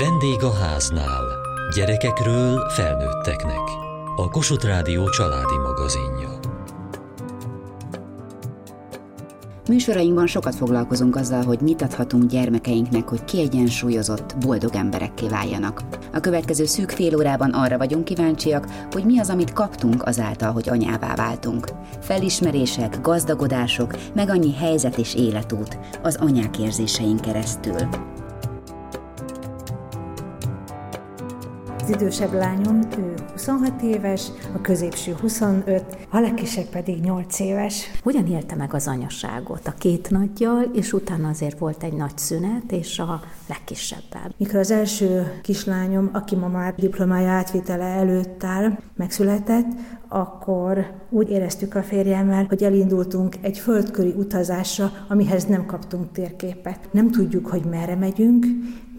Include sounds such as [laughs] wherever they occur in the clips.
Vendég a háznál. Gyerekekről felnőtteknek. A Kossuth Rádió családi magazinja. Műsorainkban sokat foglalkozunk azzal, hogy mit adhatunk gyermekeinknek, hogy kiegyensúlyozott, boldog emberekké váljanak. A következő szűk fél órában arra vagyunk kíváncsiak, hogy mi az, amit kaptunk azáltal, hogy anyává váltunk. Felismerések, gazdagodások, meg annyi helyzet és életút az anyák érzésein keresztül. Idősebb lányom, ő 26 éves, a középső 25, a legkisebb pedig 8 éves. Hogyan élte meg az anyaságot a két nagyjal, és utána azért volt egy nagy szünet, és a legkisebbel? Mikor az első kislányom, aki ma már diplomája átvitele előtt áll, megszületett, akkor úgy éreztük a férjemmel, hogy elindultunk egy földköri utazásra, amihez nem kaptunk térképet. Nem tudjuk, hogy merre megyünk,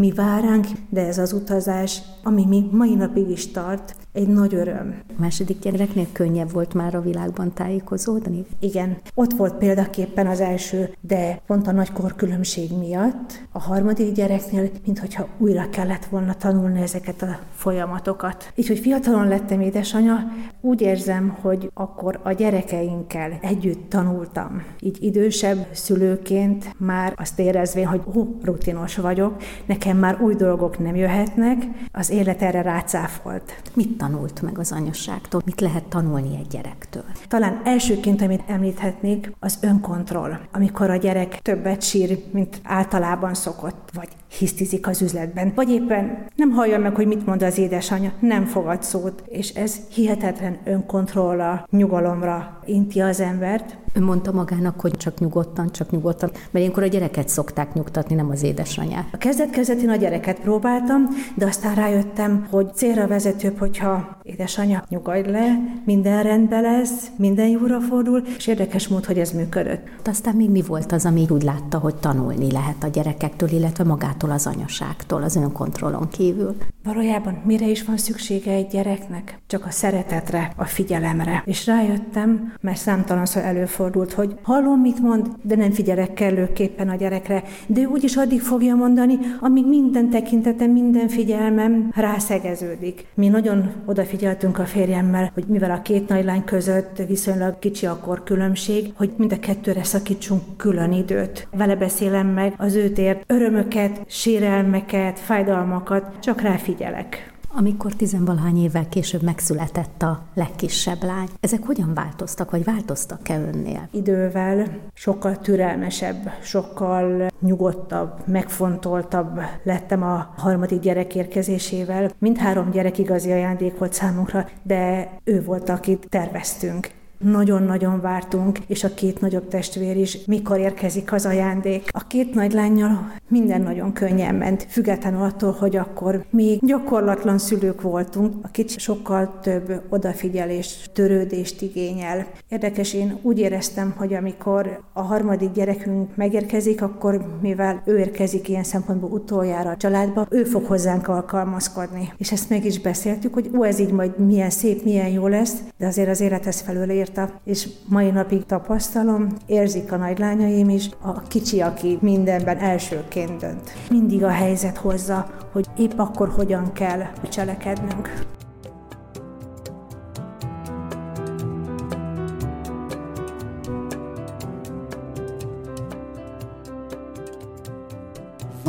mi vár ránk, de ez az utazás, ami még mai napig is tart, egy nagy öröm. A második gyereknél könnyebb volt már a világban tájékozódni? Igen, ott volt példaképpen az első, de pont a nagy korkülönbség miatt a harmadik gyereknél, mintha újra kellett volna tanulni ezeket a folyamatokat. Így, hogy fiatalon lettem édesanya, úgy érzem, hogy akkor a gyerekeinkkel együtt tanultam. Így idősebb szülőként már azt érezvén, hogy ó, rutinos vagyok, nekem már új dolgok nem jöhetnek, az élet erre rácáfolt. Mit tanult meg az anyaságtól? Mit lehet tanulni egy gyerektől? Talán elsőként, amit említhetnék, az önkontroll. Amikor a gyerek többet sír, mint általában szokott, vagy hisztizik az üzletben, vagy éppen nem hallja meg, hogy mit mond az édesanyja, nem fogad szót, és ez hihetetlen önkontrollra, nyugalomra inti az embert. Ő mondta magának, hogy csak nyugodtan, csak nyugodtan, mert ilyenkor a gyereket szokták nyugtatni, nem az édesanyját. A kezdet-kezdetén a gyereket próbáltam, de aztán rájöttem, hogy célra vezetőbb, hogyha édesanyja nyugodj le, minden rendben lesz, minden jóra fordul, és érdekes mód, hogy ez működött. De aztán még mi volt az, ami úgy látta, hogy tanulni lehet a gyerekektől, illetve magától az anyaságtól, az önkontrollon kívül? Valójában mire is van szüksége egy gyereknek? Csak a szeretetre, a figyelemre. És rájöttem, mert számtalanszor előfordult, hogy hallom, mit mond, de nem figyelek kellőképpen a gyerekre. De úgyis addig fogja mondani, amíg minden tekintetem, minden figyelmem rászegeződik. Mi nagyon odafigyeltünk a férjemmel, hogy mivel a két nagylány között viszonylag kicsi a különbség, hogy mind a kettőre szakítsunk külön időt. Vele beszélem meg az őt ért örömöket, sérelmeket, fájdalmakat, csak rá figyelek. Amikor tizenvalahány évvel később megszületett a legkisebb lány, ezek hogyan változtak, vagy változtak-e önnél? Idővel sokkal türelmesebb, sokkal nyugodtabb, megfontoltabb lettem a harmadik gyerek érkezésével. Mindhárom gyerek igazi ajándék volt számunkra, de ő volt, akit terveztünk. Nagyon-nagyon vártunk, és a két nagyobb testvér is, mikor érkezik az ajándék. A két nagy lányjal minden nagyon könnyen ment, függetlenül attól, hogy akkor még gyakorlatlan szülők voltunk. A kicsi sokkal több odafigyelés, törődést igényel. Érdekes, én úgy éreztem, hogy amikor a harmadik gyerekünk megérkezik, akkor mivel ő érkezik ilyen szempontból utoljára a családba, ő fog hozzánk alkalmazkodni. És ezt meg is beszéltük, hogy ó, ez így majd milyen szép, milyen jó lesz, de azért az élet ezt felől ér írta, és mai napig tapasztalom, érzik a nagylányaim is, a kicsi, aki mindenben elsőként dönt. Mindig a helyzet hozza, hogy épp akkor hogyan kell cselekednünk.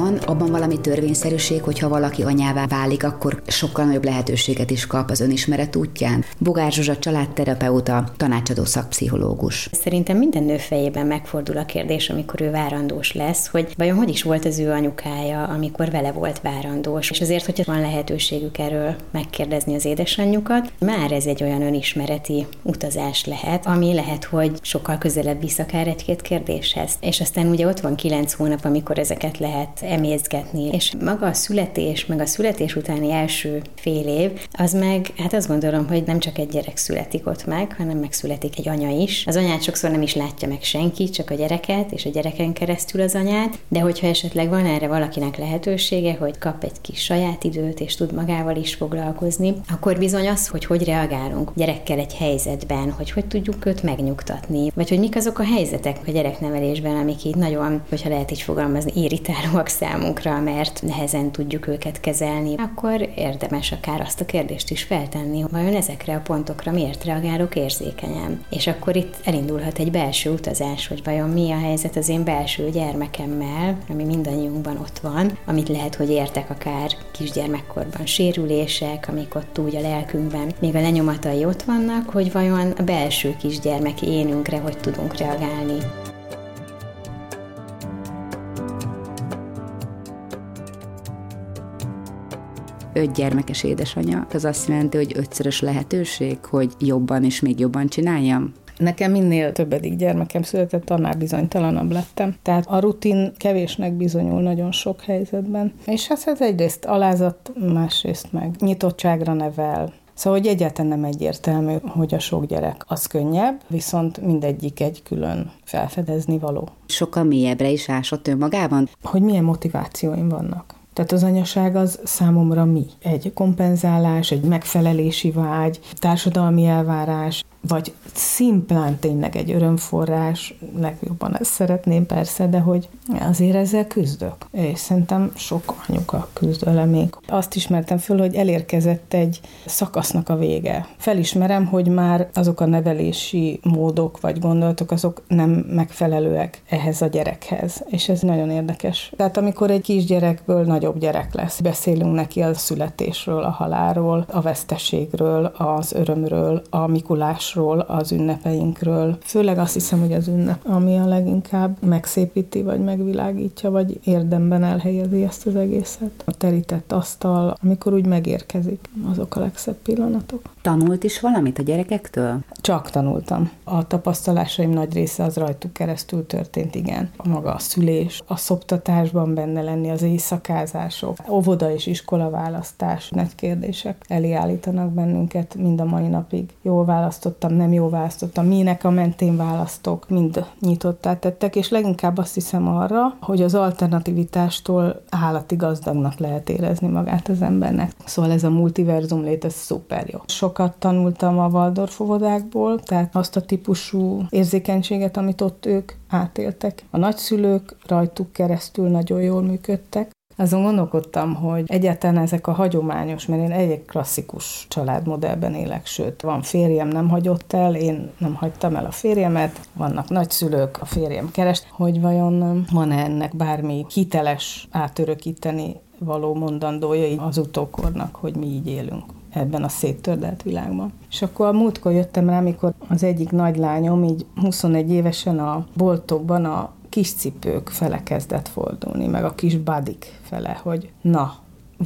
Van abban valami törvényszerűség, hogyha valaki anyává válik, akkor sokkal nagyobb lehetőséget is kap az önismeret útján? Bogár Zsuzsa családterapeuta, tanácsadó szakpszichológus. Szerintem minden nő fejében megfordul a kérdés, amikor ő várandós lesz, hogy vajon hogy is volt az ő anyukája, amikor vele volt várandós. És azért, hogyha van lehetőségük erről megkérdezni az édesanyjukat, már ez egy olyan önismereti utazás lehet, ami lehet, hogy sokkal közelebb visz akár egy-két kérdéshez. És aztán ugye ott van kilenc hónap, amikor ezeket lehet emészgetni. És maga a születés, meg a születés utáni első fél év, az meg, hát azt gondolom, hogy nem csak egy gyerek születik ott meg, hanem megszületik egy anya is. Az anyát sokszor nem is látja meg senki, csak a gyereket, és a gyereken keresztül az anyát, de hogyha esetleg van erre valakinek lehetősége, hogy kap egy kis saját időt, és tud magával is foglalkozni, akkor bizony az, hogy hogy reagálunk gyerekkel egy helyzetben, hogy hogy tudjuk őt megnyugtatni, vagy hogy mik azok a helyzetek a gyereknevelésben, amik így nagyon, hogyha lehet így fogalmazni, irritálóak számunkra, mert nehezen tudjuk őket kezelni, akkor érdemes akár azt a kérdést is feltenni, vajon ezekre a pontokra miért reagálok érzékenyen. És akkor itt elindulhat egy belső utazás, hogy vajon mi a helyzet az én belső gyermekemmel, ami mindannyiunkban ott van, amit lehet, hogy értek akár kisgyermekkorban sérülések, amik ott úgy a lelkünkben, még a lenyomatai ott vannak, hogy vajon a belső kisgyermek énünkre hogy tudunk reagálni. Öt gyermekes édesanyja, az azt jelenti, hogy ötszörös lehetőség, hogy jobban és még jobban csináljam? Nekem minél többedik gyermekem született, annál bizonytalanabb lettem. Tehát a rutin kevésnek bizonyul nagyon sok helyzetben. És hát ez egyrészt alázat, másrészt meg nyitottságra nevel, Szóval, hogy egyáltalán nem egyértelmű, hogy a sok gyerek az könnyebb, viszont mindegyik egy külön felfedezni való. Sokkal mélyebbre is ásott önmagában? Hogy milyen motivációim vannak. Tehát az anyaság az számomra mi? Egy kompenzálás, egy megfelelési vágy, társadalmi elvárás, vagy szimplán tényleg egy örömforrás, legjobban ezt szeretném persze, de hogy azért ezzel küzdök. És szerintem sok anyuka küzd vele még. Azt ismertem föl, hogy elérkezett egy szakasznak a vége. Felismerem, hogy már azok a nevelési módok vagy gondolatok, azok nem megfelelőek ehhez a gyerekhez. És ez nagyon érdekes. Tehát amikor egy kisgyerekből nagyobb gyerek lesz, beszélünk neki a születésről, a halálról, a veszteségről, az örömről, a Mikulás másról, az ünnepeinkről. Főleg azt hiszem, hogy az ünnep, ami a leginkább megszépíti, vagy megvilágítja, vagy érdemben elhelyezi ezt az egészet. A terített asztal, amikor úgy megérkezik, azok a legszebb pillanatok. Tanult is valamit a gyerekektől? Csak tanultam. A tapasztalásaim nagy része az rajtuk keresztül történt, igen. A maga a szülés, a szoptatásban benne lenni, az éjszakázások, óvoda és iskola választás, nagy kérdések elé állítanak bennünket mind a mai napig. Jól választott választottam, nem jó választottam, minek a mentén választok, mind nyitottá tettek, és leginkább azt hiszem arra, hogy az alternativitástól állati gazdagnak lehet érezni magát az embernek. Szóval ez a multiverzum lét, ez szuper jó. Sokat tanultam a Waldorf óvodákból, tehát azt a típusú érzékenységet, amit ott ők átéltek. A nagyszülők rajtuk keresztül nagyon jól működtek, azon gondolkodtam, hogy egyáltalán ezek a hagyományos, mert én egy klasszikus családmodellben élek, sőt, van férjem, nem hagyott el, én nem hagytam el a férjemet, vannak nagyszülők, a férjem keres, hogy vajon van-e ennek bármi hiteles átörökíteni való mondandója az utókornak, hogy mi így élünk ebben a széttördelt világban. És akkor a múltkor jöttem rá, amikor az egyik nagylányom így 21 évesen a boltokban a kis cipők fele kezdett fordulni, meg a kis badik fele, hogy na,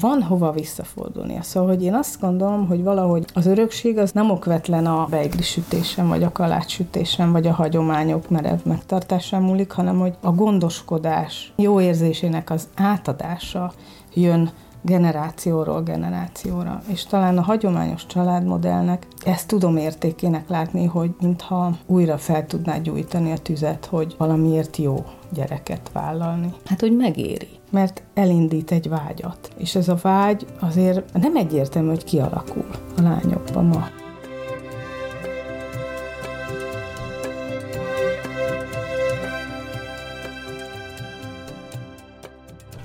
van hova visszafordulnia. Szóval, hogy én azt gondolom, hogy valahogy az örökség az nem okvetlen a beigli sütésen, vagy a kalácssütésen, vagy a hagyományok merev megtartásán múlik, hanem hogy a gondoskodás, jó érzésének az átadása jön generációról generációra. És talán a hagyományos családmodellnek ezt tudom értékének látni, hogy mintha újra fel tudná gyújtani a tüzet, hogy valamiért jó gyereket vállalni. Hát, hogy megéri, mert elindít egy vágyat. És ez a vágy azért nem egyértelmű, hogy kialakul a lányokban ma.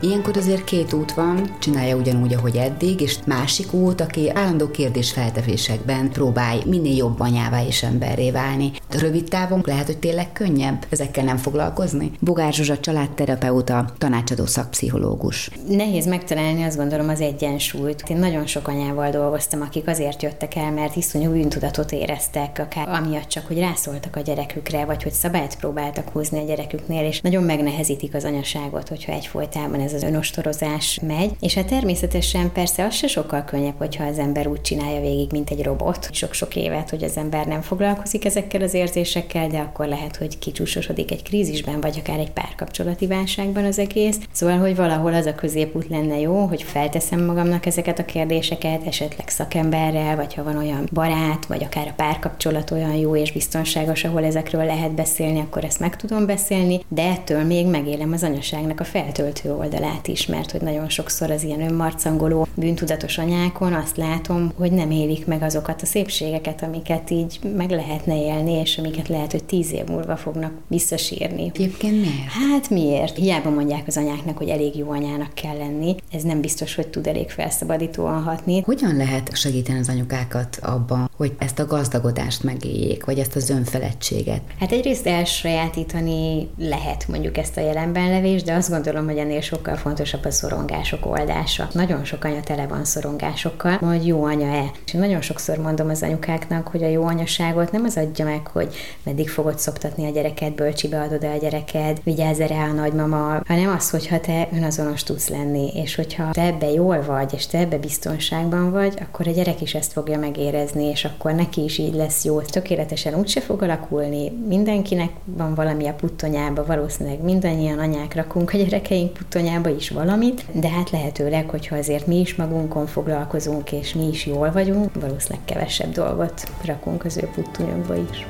Ilyenkor azért két út van, csinálja ugyanúgy, ahogy eddig, és másik út, aki állandó kérdés feltevésekben próbálj minél jobb anyává és emberré válni. Rövid távon lehet, hogy tényleg könnyebb ezekkel nem foglalkozni? Bogár Zsuzsa családterapeuta, tanácsadó szakpszichológus. Nehéz megtalálni azt gondolom az egyensúlyt. Én nagyon sok anyával dolgoztam, akik azért jöttek el, mert iszonyú bűntudatot éreztek, akár amiatt csak, hogy rászóltak a gyerekükre, vagy hogy szabályt próbáltak húzni a gyereküknél, és nagyon megnehezítik az anyaságot, hogyha egyfolytában ez az önostorozás megy, és hát természetesen persze az se sokkal könnyebb, hogyha az ember úgy csinálja végig, mint egy robot, sok-sok évet, hogy az ember nem foglalkozik ezekkel az érzésekkel, de akkor lehet, hogy kicsúsosodik egy krízisben, vagy akár egy párkapcsolati válságban az egész. Szóval, hogy valahol az a középút lenne jó, hogy felteszem magamnak ezeket a kérdéseket, esetleg szakemberrel, vagy ha van olyan barát, vagy akár a párkapcsolat olyan jó és biztonságos, ahol ezekről lehet beszélni, akkor ezt meg tudom beszélni, de ettől még megélem az anyaságnak a feltöltő oldalát is, mert hogy nagyon sokszor az ilyen önmarcangoló bűntudatos anyákon azt látom, hogy nem élik meg azokat a szépségeket, amiket így meg lehetne élni, és és amiket lehet, hogy tíz év múlva fognak visszasírni. Egyébként miért? Hát miért? Hiába mondják az anyáknak, hogy elég jó anyának kell lenni, ez nem biztos, hogy tud elég felszabadítóan hatni. Hogyan lehet segíteni az anyukákat abban, hogy ezt a gazdagodást megéljék, vagy ezt az önfeledtséget? Hát egyrészt elsajátítani lehet mondjuk ezt a jelenben levést, de azt gondolom, hogy ennél sokkal fontosabb a szorongások oldása. Nagyon sok anya tele van szorongásokkal, hogy jó anya-e. És nagyon sokszor mondom az anyukáknak, hogy a jó anyaságot nem az adja meg, hogy meddig fogod szoptatni a gyereket, bölcsibe adod a gyereket, vigyázz rá a nagymama, hanem az, hogyha te önazonos tudsz lenni, és hogyha te ebbe jól vagy, és te ebbe biztonságban vagy, akkor a gyerek is ezt fogja megérezni, és akkor neki is így lesz jó. Tökéletesen úgyse fog alakulni, mindenkinek van valami a puttonyába, valószínűleg mindannyian anyák rakunk a gyerekeink puttonyába is valamit, de hát lehetőleg, hogyha azért mi is magunkon foglalkozunk, és mi is jól vagyunk, valószínűleg kevesebb dolgot rakunk az ő puttonyokba is.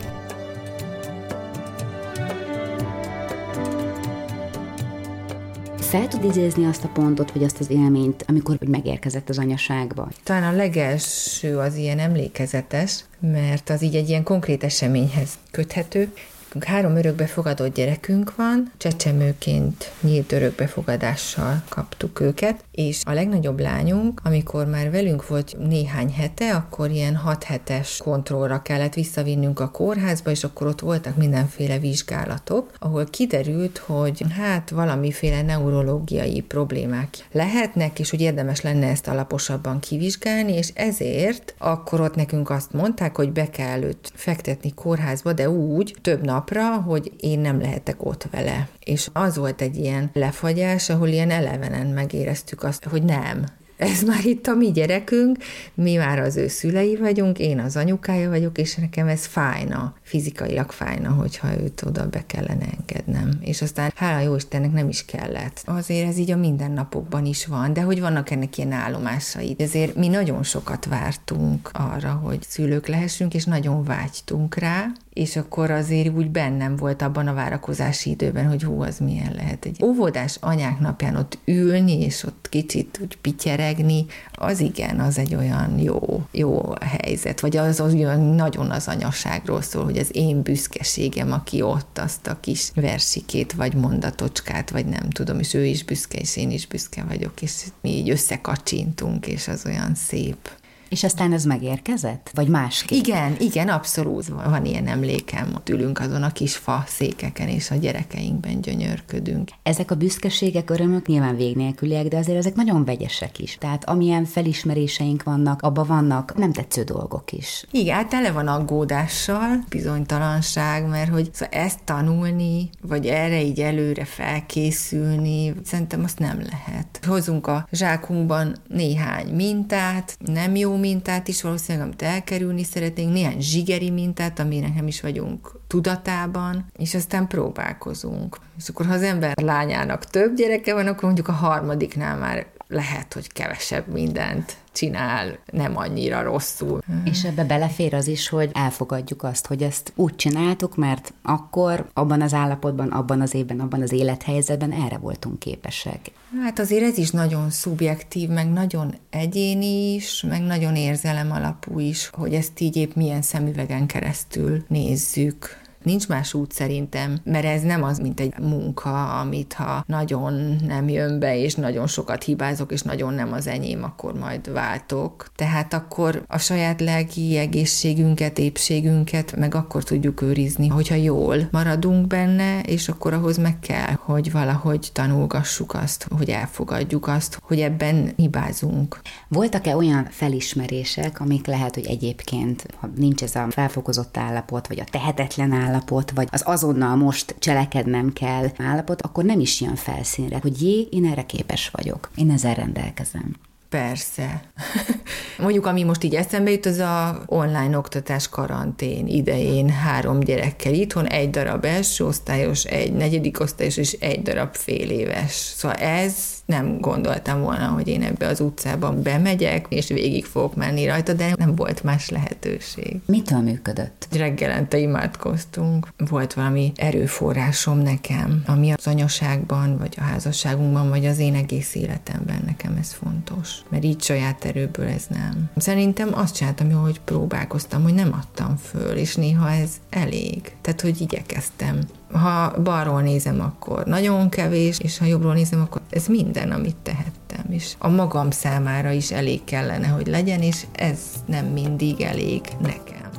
Fel tud idézni azt a pontot, vagy azt az élményt, amikor megérkezett az anyaságba? Talán a legelső az ilyen emlékezetes, mert az így egy ilyen konkrét eseményhez köthető, három örökbefogadott gyerekünk van, csecsemőként nyílt örökbefogadással kaptuk őket, és a legnagyobb lányunk, amikor már velünk volt néhány hete, akkor ilyen hat hetes kontrollra kellett visszavinnünk a kórházba, és akkor ott voltak mindenféle vizsgálatok, ahol kiderült, hogy hát valamiféle neurológiai problémák lehetnek, és hogy érdemes lenne ezt alaposabban kivizsgálni, és ezért akkor ott nekünk azt mondták, hogy be kell őt fektetni kórházba, de úgy több nap napra, hogy én nem lehetek ott vele. És az volt egy ilyen lefagyás, ahol ilyen elevenen megéreztük azt, hogy nem, ez már itt a mi gyerekünk, mi már az ő szülei vagyunk, én az anyukája vagyok, és nekem ez fájna, fizikailag fájna, hogyha őt oda be kellene engednem. És aztán hála jó Istennek nem is kellett. Azért ez így a mindennapokban is van, de hogy vannak ennek ilyen állomásai. Ezért mi nagyon sokat vártunk arra, hogy szülők lehessünk, és nagyon vágytunk rá, és akkor azért úgy bennem volt abban a várakozási időben, hogy hú, az milyen lehet egy óvodás anyák napján ott ülni, és ott kicsit úgy pityeregni, az igen, az egy olyan jó, jó helyzet, vagy az, az olyan nagyon az anyaságról szól, hogy az én büszkeségem, aki ott azt a kis versikét, vagy mondatocskát, vagy nem tudom, és ő is büszke, és én is büszke vagyok, és mi így összekacsintunk, és az olyan szép. És aztán ez megérkezett? Vagy másképp? Igen, igen, abszolút van ilyen emlékem. Ott ülünk azon a kis fa székeken, és a gyerekeinkben gyönyörködünk. Ezek a büszkeségek, örömök nyilván vég nélküliek, de azért ezek nagyon vegyesek is. Tehát amilyen felismeréseink vannak, abban vannak nem tetsző dolgok is. Igen, hát tele van aggódással, bizonytalanság, mert hogy szóval ezt tanulni, vagy erre így előre felkészülni, szerintem azt nem lehet. Hozunk a zsákunkban néhány mintát, nem jó mintát is valószínűleg, amit elkerülni szeretnénk, néhány zsigeri mintát, aminek nem is vagyunk tudatában, és aztán próbálkozunk. És akkor, ha az ember lányának több gyereke van, akkor mondjuk a harmadiknál már lehet, hogy kevesebb mindent csinál, nem annyira rosszul. És ebbe belefér az is, hogy elfogadjuk azt, hogy ezt úgy csináltuk, mert akkor, abban az állapotban, abban az évben, abban az élethelyzetben erre voltunk képesek. Hát azért ez is nagyon szubjektív, meg nagyon egyéni is, meg nagyon érzelem alapú is, hogy ezt így épp milyen szemüvegen keresztül nézzük. Nincs más út szerintem, mert ez nem az, mint egy munka, amit ha nagyon nem jön be, és nagyon sokat hibázok, és nagyon nem az enyém, akkor majd váltok. Tehát akkor a saját lelki egészségünket, épségünket meg akkor tudjuk őrizni, hogyha jól maradunk benne, és akkor ahhoz meg kell, hogy valahogy tanulgassuk azt, hogy elfogadjuk azt, hogy ebben hibázunk. Voltak-e olyan felismerések, amik lehet, hogy egyébként, ha nincs ez a felfokozott állapot, vagy a tehetetlen állapot, vagy az azonnal most cselekednem kell állapot, akkor nem is jön felszínre, hogy jé, én erre képes vagyok, én ezzel rendelkezem. Persze. [laughs] Mondjuk, ami most így eszembe jut, az a online oktatás karantén idején három gyerekkel itthon, egy darab első osztályos, egy negyedik osztályos és egy darab fél éves. Szóval ez nem gondoltam volna, hogy én ebbe az utcában bemegyek, és végig fogok menni rajta, de nem volt más lehetőség. Mitől működött? Reggelente imádkoztunk. Volt valami erőforrásom nekem, ami az anyaságban, vagy a házasságunkban, vagy az én egész életemben nekem ez fontos. Mert így saját erőből ez nem. Szerintem azt csináltam, hogy próbálkoztam, hogy nem adtam föl, és néha ez elég. Tehát, hogy igyekeztem ha balról nézem, akkor nagyon kevés, és ha jobbról nézem, akkor ez minden, amit tehettem. És a magam számára is elég kellene, hogy legyen, és ez nem mindig elég nekem.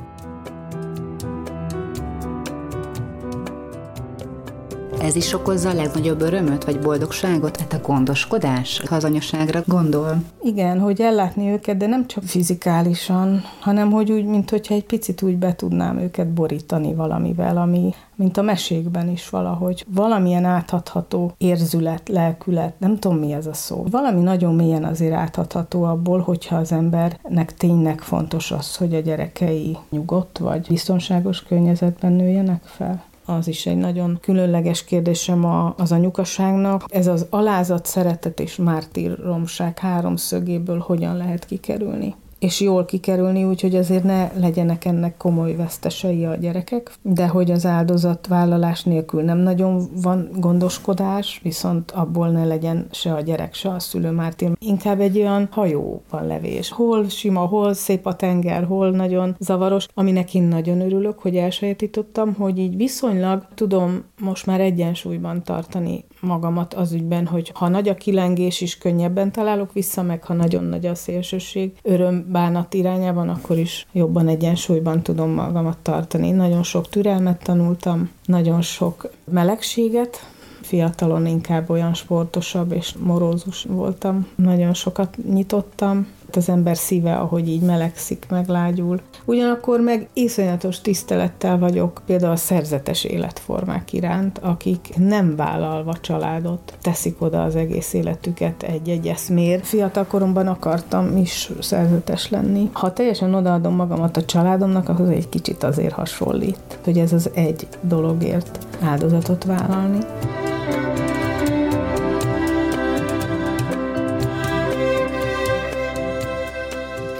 Ez is okozza a legnagyobb örömöt vagy boldogságot, tehát a gondoskodás, ha az anyaságra gondol? Igen, hogy ellátni őket, de nem csak fizikálisan, hanem hogy úgy, mint hogyha egy picit úgy be tudnám őket borítani valamivel, ami, mint a mesékben is valahogy. Valamilyen áthatható érzület, lelkület, nem tudom mi ez a szó. Valami nagyon mélyen azért áthatható abból, hogyha az embernek tényleg fontos az, hogy a gyerekei nyugodt vagy biztonságos környezetben nőjenek fel az is egy nagyon különleges kérdésem a, az anyukaságnak. Ez az alázat, szeretet és mártíromság háromszögéből hogyan lehet kikerülni? És jól kikerülni, úgyhogy azért ne legyenek ennek komoly vesztesei a gyerekek, de hogy az áldozatvállalás nélkül nem nagyon van gondoskodás, viszont abból ne legyen se a gyerek, se a szülő Mártin. Inkább egy olyan hajóban levés. Hol sima, hol szép a tenger, hol nagyon zavaros, aminek én nagyon örülök, hogy elsajátítottam, hogy így viszonylag tudom most már egyensúlyban tartani magamat az ügyben, hogy ha nagy a kilengés is könnyebben találok vissza, meg ha nagyon nagy a szélsőség, öröm bánat irányában, akkor is jobban egyensúlyban tudom magamat tartani. Nagyon sok türelmet tanultam, nagyon sok melegséget, fiatalon inkább olyan sportosabb és morózus voltam. Nagyon sokat nyitottam, az ember szíve, ahogy így melegszik, meglágyul. Ugyanakkor meg iszonyatos tisztelettel vagyok például a szerzetes életformák iránt, akik nem vállalva családot teszik oda az egész életüket egy-egy eszmér. Fiatal akartam is szerzetes lenni. Ha teljesen odaadom magamat a családomnak, ahhoz egy kicsit azért hasonlít, hogy ez az egy dologért áldozatot vállalni.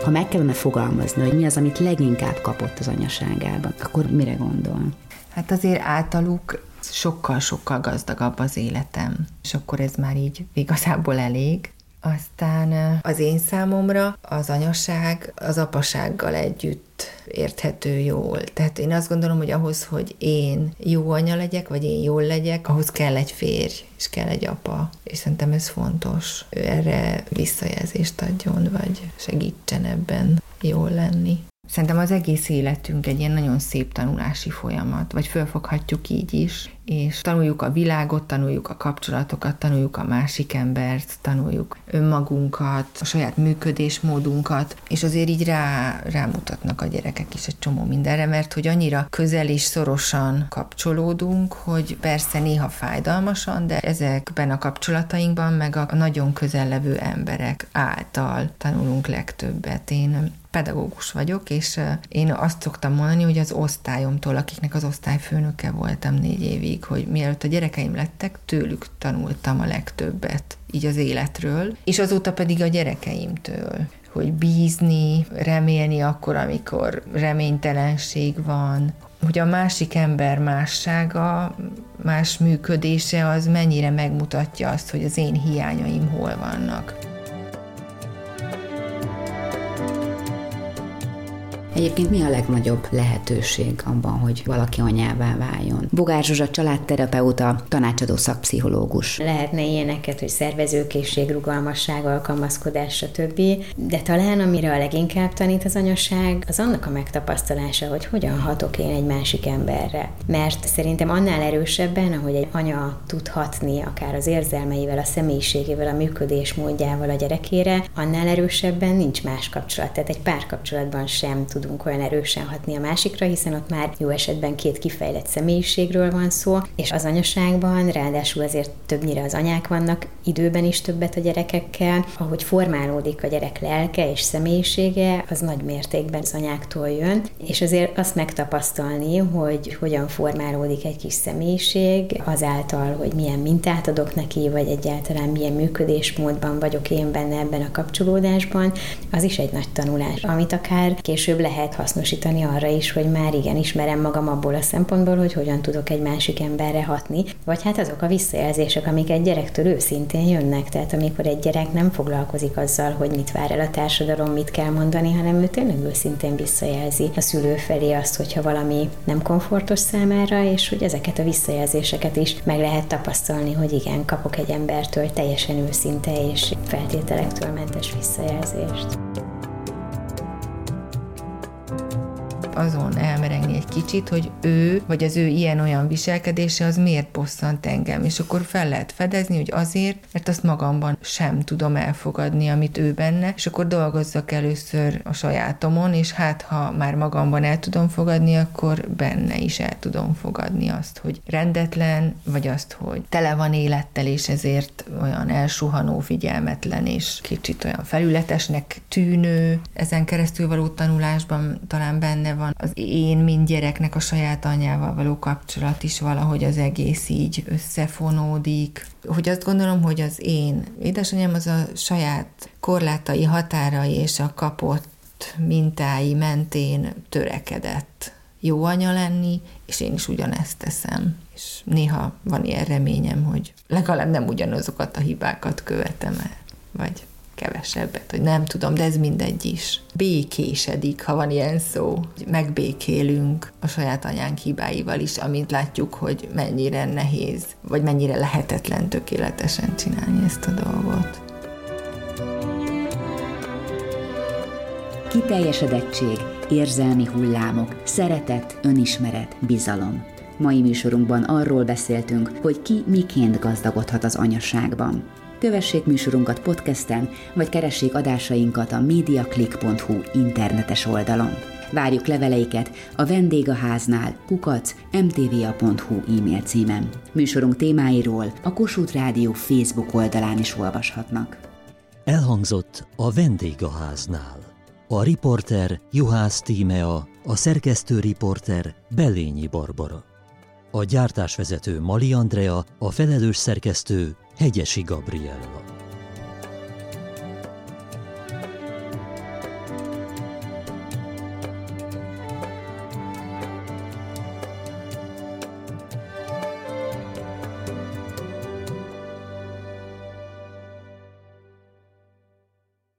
Ha meg kellene fogalmazni, hogy mi az, amit leginkább kapott az anyaságában, akkor mire gondol? Hát azért általuk sokkal-sokkal gazdagabb az életem, és akkor ez már így igazából elég. Aztán az én számomra az anyaság az apasággal együtt érthető jól. Tehát én azt gondolom, hogy ahhoz, hogy én jó anya legyek, vagy én jól legyek, ahhoz kell egy férj, és kell egy apa. És szerintem ez fontos. Ő erre visszajelzést adjon, vagy segítsen ebben jól lenni. Szerintem az egész életünk egy ilyen nagyon szép tanulási folyamat, vagy fölfoghatjuk így is, és tanuljuk a világot, tanuljuk a kapcsolatokat, tanuljuk a másik embert, tanuljuk önmagunkat, a saját működésmódunkat, és azért így rá, rámutatnak a gyerekek is egy csomó mindenre, mert hogy annyira közel és szorosan kapcsolódunk, hogy persze néha fájdalmasan, de ezekben a kapcsolatainkban, meg a nagyon közel levő emberek által tanulunk legtöbbet. Én pedagógus vagyok, és én azt szoktam mondani, hogy az osztályomtól, akiknek az osztályfőnöke voltam négy évig, hogy mielőtt a gyerekeim lettek, tőlük tanultam a legtöbbet, így az életről, és azóta pedig a gyerekeimtől hogy bízni, remélni akkor, amikor reménytelenség van, hogy a másik ember mássága, más működése az mennyire megmutatja azt, hogy az én hiányaim hol vannak. Egyébként mi a legnagyobb lehetőség abban, hogy valaki anyává váljon? Bogár Zsuzsa családterapeuta, tanácsadó szakpszichológus. Lehetne ilyeneket, hogy szervezőkészség, rugalmasság, alkalmazkodás, stb. De talán amire a leginkább tanít az anyaság, az annak a megtapasztalása, hogy hogyan hatok én egy másik emberre. Mert szerintem annál erősebben, ahogy egy anya tud hatni akár az érzelmeivel, a személyiségével, a működésmódjával a gyerekére, annál erősebben nincs más kapcsolat. Tehát egy párkapcsolatban sem tud tudunk olyan erősen hatni a másikra, hiszen ott már jó esetben két kifejlett személyiségről van szó, és az anyaságban ráadásul azért többnyire az anyák vannak időben is többet a gyerekekkel, ahogy formálódik a gyerek lelke és személyisége, az nagy mértékben az anyáktól jön, és azért azt megtapasztalni, hogy hogyan formálódik egy kis személyiség, azáltal, hogy milyen mintát adok neki, vagy egyáltalán milyen működésmódban vagyok én benne ebben a kapcsolódásban, az is egy nagy tanulás, amit akár később lehet hasznosítani arra is, hogy már igen, ismerem magam abból a szempontból, hogy hogyan tudok egy másik emberre hatni, vagy hát azok a visszajelzések, amik egy gyerektől őszintén jönnek, tehát amikor egy gyerek nem foglalkozik azzal, hogy mit vár el a társadalom, mit kell mondani, hanem ő tényleg őszintén visszajelzi a szülő felé azt, hogyha valami nem komfortos számára, és hogy ezeket a visszajelzéseket is meg lehet tapasztalni, hogy igen, kapok egy embertől teljesen őszinte és feltételektől mentes visszajelzést. Azon elmerengni egy kicsit, hogy ő, vagy az ő ilyen-olyan viselkedése az miért bosszant engem, és akkor fel lehet fedezni, hogy azért, mert azt magamban sem tudom elfogadni, amit ő benne, és akkor dolgozzak először a sajátomon, és hát ha már magamban el tudom fogadni, akkor benne is el tudom fogadni azt, hogy rendetlen, vagy azt, hogy tele van élettel, és ezért olyan elsuhanó, figyelmetlen, és kicsit olyan felületesnek tűnő, ezen keresztül való tanulásban talán benne van van az én, mint gyereknek a saját anyával való kapcsolat is valahogy az egész így összefonódik. Hogy azt gondolom, hogy az én édesanyám az a saját korlátai, határai és a kapott mintái mentén törekedett jó anya lenni, és én is ugyanezt teszem. És néha van ilyen reményem, hogy legalább nem ugyanazokat a hibákat követem el, vagy kevesebbet, hogy nem tudom, de ez mindegy is. Békésedik, ha van ilyen szó. Megbékélünk a saját anyánk hibáival is, amint látjuk, hogy mennyire nehéz, vagy mennyire lehetetlen tökéletesen csinálni ezt a dolgot. Kiteljesedettség, érzelmi hullámok, szeretet, önismeret, bizalom. Mai műsorunkban arról beszéltünk, hogy ki miként gazdagodhat az anyaságban. Kövessék műsorunkat podcasten, vagy keressék adásainkat a mediaclick.hu internetes oldalon. Várjuk leveleiket a vendégháznál kukac mtva.hu e-mail címen. Műsorunk témáiról a Kossuth Rádió Facebook oldalán is olvashatnak. Elhangzott a vendégháznál. A riporter Juhász Tímea, a szerkesztő riporter Belényi Barbara. A gyártásvezető Mali Andrea, a felelős szerkesztő Hegyesi Gabriella.